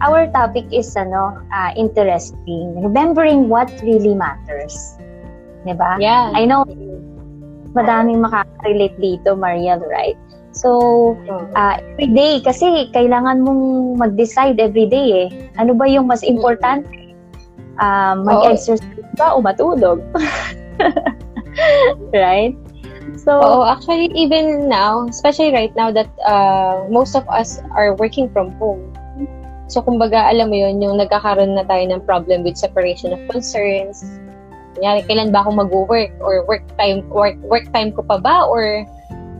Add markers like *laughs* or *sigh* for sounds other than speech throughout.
our topic is ano, uh, interesting. Remembering what really matters. 'Di ba? Yeah. I know madaming makaka-relate dito, Mariel, right? So, uh, every day, kasi kailangan mong mag-decide every day eh. Ano ba yung mas importante? Uh, mag-exercise ba o matulog? *laughs* right? So, Oo, actually, even now, especially right now that uh, most of us are working from home. So, kumbaga, alam mo yun, yung nagkakaroon na tayo ng problem with separation of concerns. Kunyari, kailan ba ako mag-work? Or work time, work, work time ko pa ba? Or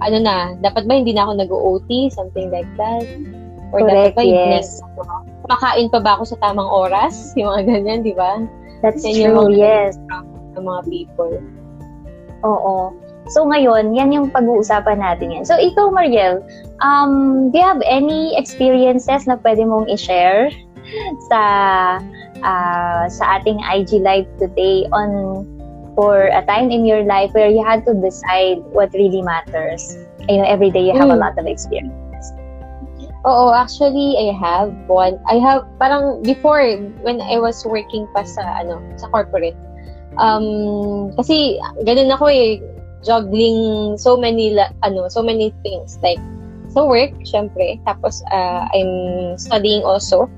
ano na, dapat ba hindi na ako nag-OT? Something like that. Or Correct, dapat ba yes. makain pa ba ako sa tamang oras? *laughs* Yung mga ganyan, di ba? That's Yan true, yes. Ng mga people. Oo. So ngayon, yan yung pag-uusapan natin yan. So ikaw, Mariel, um, do you have any experiences na pwede mong i-share sa uh, sa ating IG Live today on for a time in your life where you had to decide what really matters. You know, every day you have mm. a hmm. lot of experience. Oo, actually, I have one. I have, parang before, when I was working pa sa, ano, sa corporate, um, kasi, ganun ako eh, juggling so many, ano, so many things. Like, so work, syempre. Tapos, uh, I'm studying also,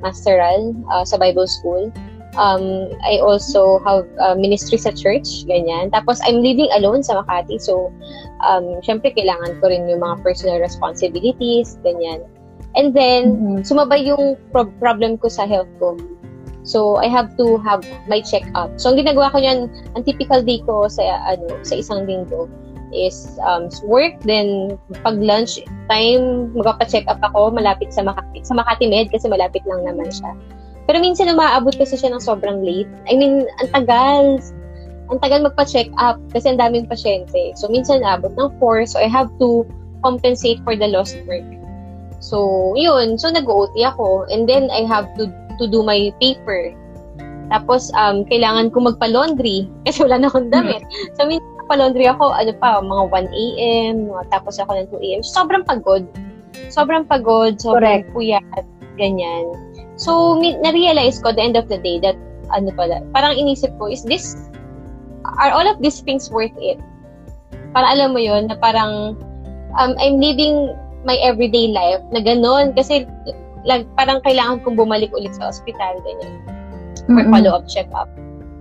masteral, uh, sa Bible school. Um, I also have uh, ministry sa church, ganyan. Tapos, I'm living alone sa Makati. So, um, syempre, kailangan ko rin yung mga personal responsibilities, ganyan. And then, mm-hmm. sumabay yung pro- problem ko sa health ko. So, I have to have my check-up. So, ang ginagawa ko niyan, ang typical day ko sa, ano, sa isang linggo is um, work, then pag lunch time, magpapa-check up ako malapit sa Makati, sa Makati Med kasi malapit lang naman siya. Pero minsan umaabot kasi siya ng sobrang late. I mean, ang tagal. Ang tagal magpa-check up kasi ang daming pasyente. So, minsan naabot ng 4. So, I have to compensate for the lost work. So, yun. So, nag-OT ako. And then, I have to to do my paper. Tapos, um, kailangan ko magpa-laundry *laughs* kasi wala na akong damit. So, minsan pa-laundry ako, ano pa, mga 1 a.m., tapos ako ng 2 a.m. Sobrang pagod. Sobrang pagod, sobrang Correct. puyat, ganyan. So, na-realize ko at the end of the day that, ano pala, parang inisip ko, is this, are all of these things worth it? Para alam mo yon na parang, um, I'm living my everyday life na ganun. Kasi, like, parang kailangan kong bumalik ulit sa ospital, ganyan. For mm-hmm. follow-up check-up.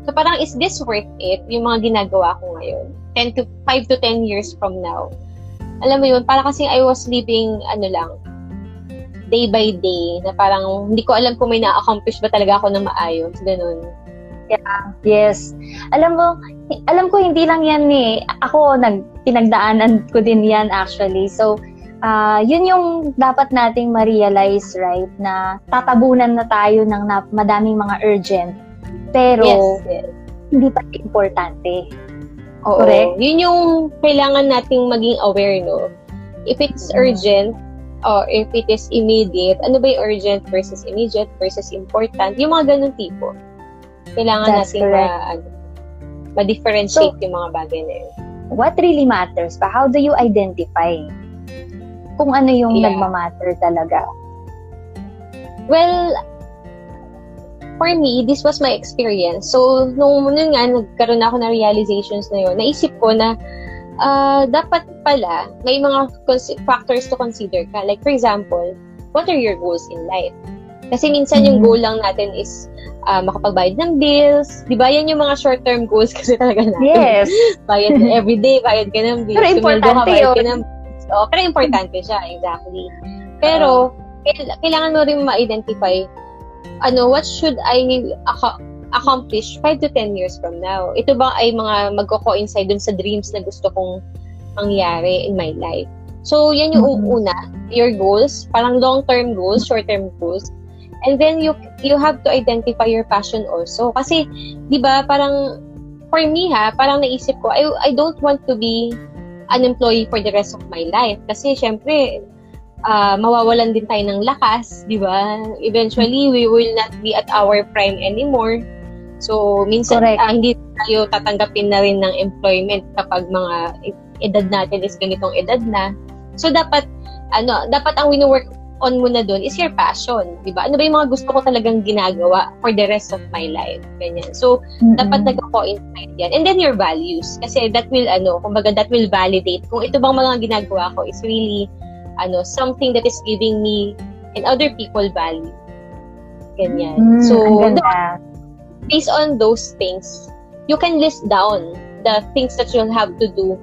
So, parang, is this worth it? Yung mga ginagawa ko ngayon. 10 to, 5 to 10 years from now. Alam mo yun, para kasi I was living, ano lang, day by day na parang hindi ko alam kung may na-accomplish ba talaga ako ng maayos. Ganun. Yeah, yes. Alam mo, alam ko hindi lang yan eh. Ako, nag, pinagdaanan ko din yan actually. So, uh, yun yung dapat nating ma-realize, right? Na tatabunan na tayo ng na, madaming mga urgent. Pero, yes, yes. hindi pa importante. Oo. Correct? Yun yung kailangan nating maging aware, no? If it's mm-hmm. urgent, or if it is immediate, ano ba yung urgent versus immediate versus important, yung mga ganun tipo. Kailangan That's natin ma, ano, ma-differentiate so, yung mga bagay na yun. What really matters pa? How do you identify kung ano yung yeah. nagmamatter talaga? Well, for me, this was my experience. So, nung, nung nga, nagkaroon ako ng realizations na yun, naisip ko na uh, dapat pala, may mga factors to consider ka. Like, for example, what are your goals in life? Kasi minsan yung mm-hmm. goal lang natin is uh, makapagbayad ng bills. Di ba? Yan yung mga short-term goals *laughs* kasi talaga natin. Yes. bayad everyday, bayad ka ng bills. Pero importante yun. Ka ng, oh, pero importante siya, exactly. Pero, uh, kailangan mo rin ma-identify ano, what should I accomplish 5 to 10 years from now? Ito ba ay mga magko-coincide dun sa dreams na gusto kong mangyari in my life? So, yan yung mm-hmm. una, your goals, parang long-term goals, short-term goals. And then you you have to identify your passion also. Kasi 'di ba, parang for me ha, parang naisip ko, I I don't want to be an employee for the rest of my life kasi syempre uh, mawawalan din tayo ng lakas, di ba? Eventually, we will not be at our prime anymore. So, minsan, uh, hindi tayo tatanggapin na rin ng employment kapag mga edad natin is ganitong edad na. So, dapat, ano, dapat ang wino-work on mo na doon is your passion, di ba? Ano ba yung mga gusto ko talagang ginagawa for the rest of my life? Ganyan. So, mm-hmm. dapat nag-coincide yan. And then your values. Kasi that will, ano, kumbaga, that will validate kung ito bang mga ginagawa ko is really, ano, something that is giving me and other people value. Ganyan. Mm, so, based on those things, you can list down the things that you'll have to do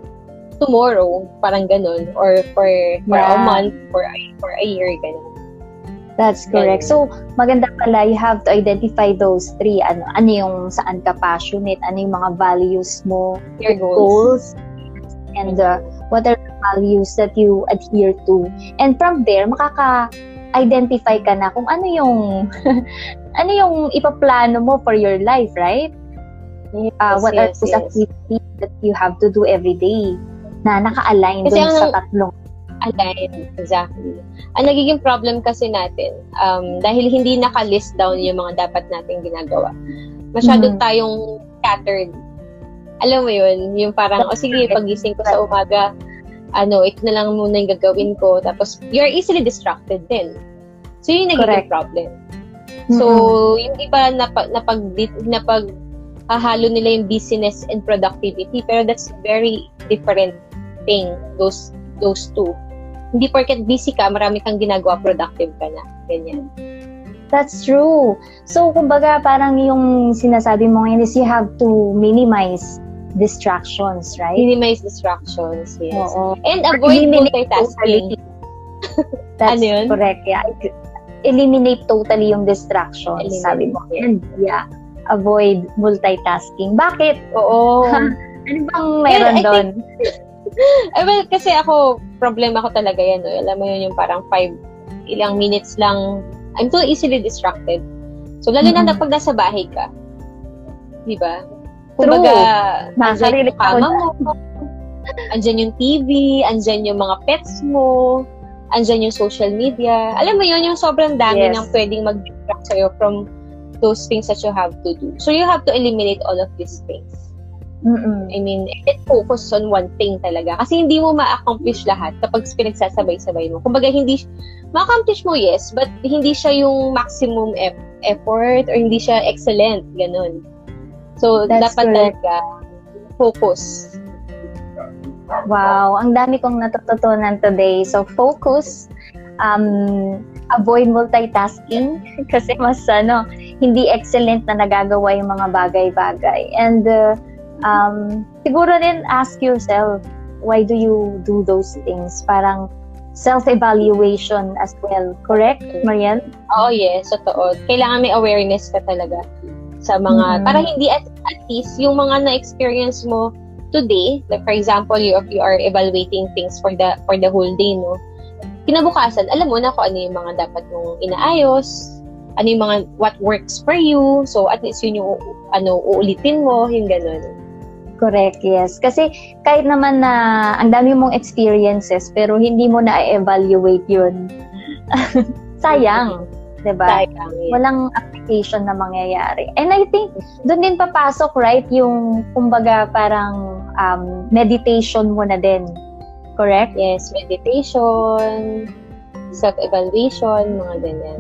tomorrow, parang ganun, or for for yeah. a month, for a, for a year, ganun. That's correct. Ganun. So, maganda pala, you have to identify those three. Ano, ano yung saan ka passionate, ano yung mga values mo, your goals, goals and uh, what are the values that you adhere to. And from there, makaka-identify ka na kung ano yung *laughs* ano yung ipaplano mo for your life, right? Yes, uh, what yes, are those yes. activities that you have to do every day? Na naka-align dun sa tatlong. Align, exactly. Ang nagiging problem kasi natin, um, dahil hindi naka-list down yung mga dapat nating ginagawa, masyado mm-hmm. tayong scattered. Alam mo yun, yung parang, o oh, sige, pagising ko sa umaga, ano, ito na lang muna yung gagawin ko. Tapos, you're easily distracted din. So, yun yung nagiging Correct. problem. So, mm-hmm. yung iba na, na pag, na pag hahalo nila yung business and productivity, pero that's very different thing, those those two. Hindi porket busy ka, marami kang ginagawa, productive ka na. Ganyan. That's true. So, kumbaga, parang yung sinasabi mo ngayon is you have to minimize distractions, right? Minimize distractions, yes. Oo. And avoid multitasking. *laughs* That's ano yun? correct, yeah. Eliminate totally yung distractions, Eliminate. sabi mo. And yeah, avoid multitasking. Bakit? Oo. *laughs* ano bang meron doon? Eh, well, kasi ako, problema ko talaga yan. No? Alam mo yun, yung parang five, ilang minutes lang, I'm too easily distracted. So, lalo mm-hmm. na pag nasa bahay ka. Di ba? Kumbaga, andyan yung kama mo, andyan yung TV, andyan yung mga pets mo, andyan yung social media. Alam mo yun, yung sobrang dami yes. ng pwedeng mag-distract sa'yo from those things that you have to do. So, you have to eliminate all of these things. Mm-mm. I mean, it focus on one thing talaga. Kasi hindi mo ma-accomplish lahat kapag pinagsasabay-sabay mo. Kumbaga, hindi, ma-accomplish mo, yes, but hindi siya yung maximum e- effort or hindi siya excellent, ganun. So, That's dapat correct. talaga focus. Wow, ang dami kong natututunan today. So, focus, um, avoid multitasking *laughs* kasi mas ano, hindi excellent na nagagawa yung mga bagay-bagay. And uh, um, siguro rin ask yourself, why do you do those things? Parang self-evaluation as well. Correct, Marian? Oh, yes. Totoo. Kailangan may awareness ka talaga sa mga, mm-hmm. para hindi at, at least yung mga na-experience mo today, like for example, you, if you are evaluating things for the for the whole day, no? Kinabukasan, alam mo na kung ano yung mga dapat mong inaayos, ano yung mga what works for you. So, at least yun yung ano, uulitin mo, yung ganun. Correct, yes. Kasi kahit naman na ang dami mong experiences pero hindi mo na-evaluate yun, *laughs* sayang. Sayang. Yeah. Walang application na mangyayari. And I think, doon din papasok, right, yung, kumbaga, parang um, meditation mo na din. Correct? Yes, meditation, self-evaluation, mga ganyan.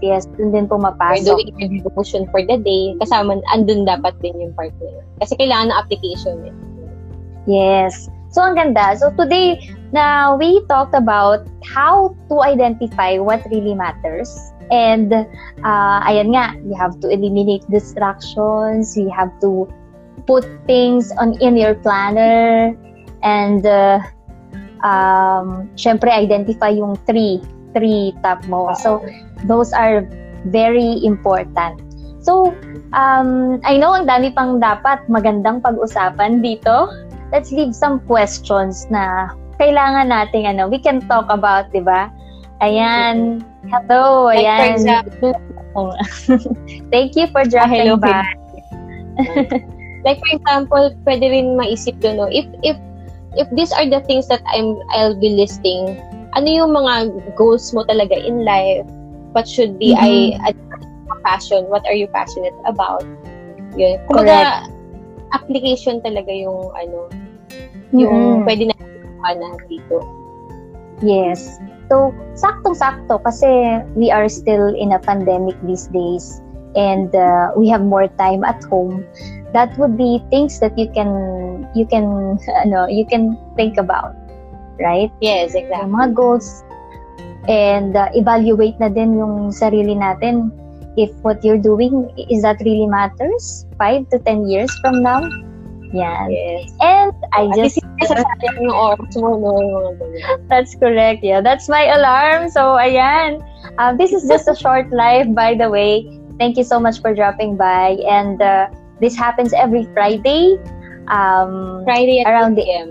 Yes, dun din pumapasok. Or doing devotion for the day, kasama, andun dapat din yung part na yun. Kasi kailangan ng application eh. Yes. So, ang ganda. So, today, na we talked about how to identify what really matters. And, uh, ayan nga, you have to eliminate distractions. You have to put things on in your planner. And, uh, um, syempre, identify yung three, three top mo. So, those are very important. So, um, I know ang dami pang dapat magandang pag-usapan dito. Let's leave some questions na kailangan nating ano, we can talk about, di ba? Ayan. Hello. Like ayan. for example, *laughs* Thank you for dropping hello, by. like for example, pwede rin maisip doon, no? if if if these are the things that I'm I'll be listing, ano yung mga goals mo talaga in life? What should be mm-hmm. I, passion? What are you passionate about? Yun. Kumbaga, application talaga yung ano, yung mm-hmm. pwede na na dito. Yes. So, saktong-sakto kasi we are still in a pandemic these days and uh, we have more time at home. That would be things that you can you can *laughs* ano, you can think about, right? Yes, exactly. Yung mga goals and uh, evaluate na din yung sarili natin if what you're doing is that really matters 5 to 10 years from now. Yan. Yes. And I just least, yung oras mo, no? Yung mga ganyan. That's correct. Yeah, that's my alarm. So, ayan. Uh, this is just a short live, by the way. Thank you so much for dropping by. And uh, this happens every Friday. Um, Friday Around 2 the- p.m.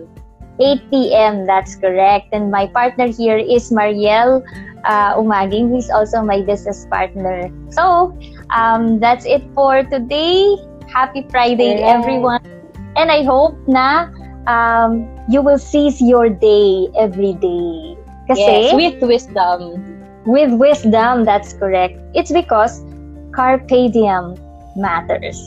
8 p.m. That's correct. And my partner here is Marielle uh, Umaging, is also my business partner. So, um, that's it for today. Happy Friday, everyone. And I hope na um, you will seize your day every day. Kasi, Yes, with wisdom. with wisdom, that's correct. It's because carpe diem matters.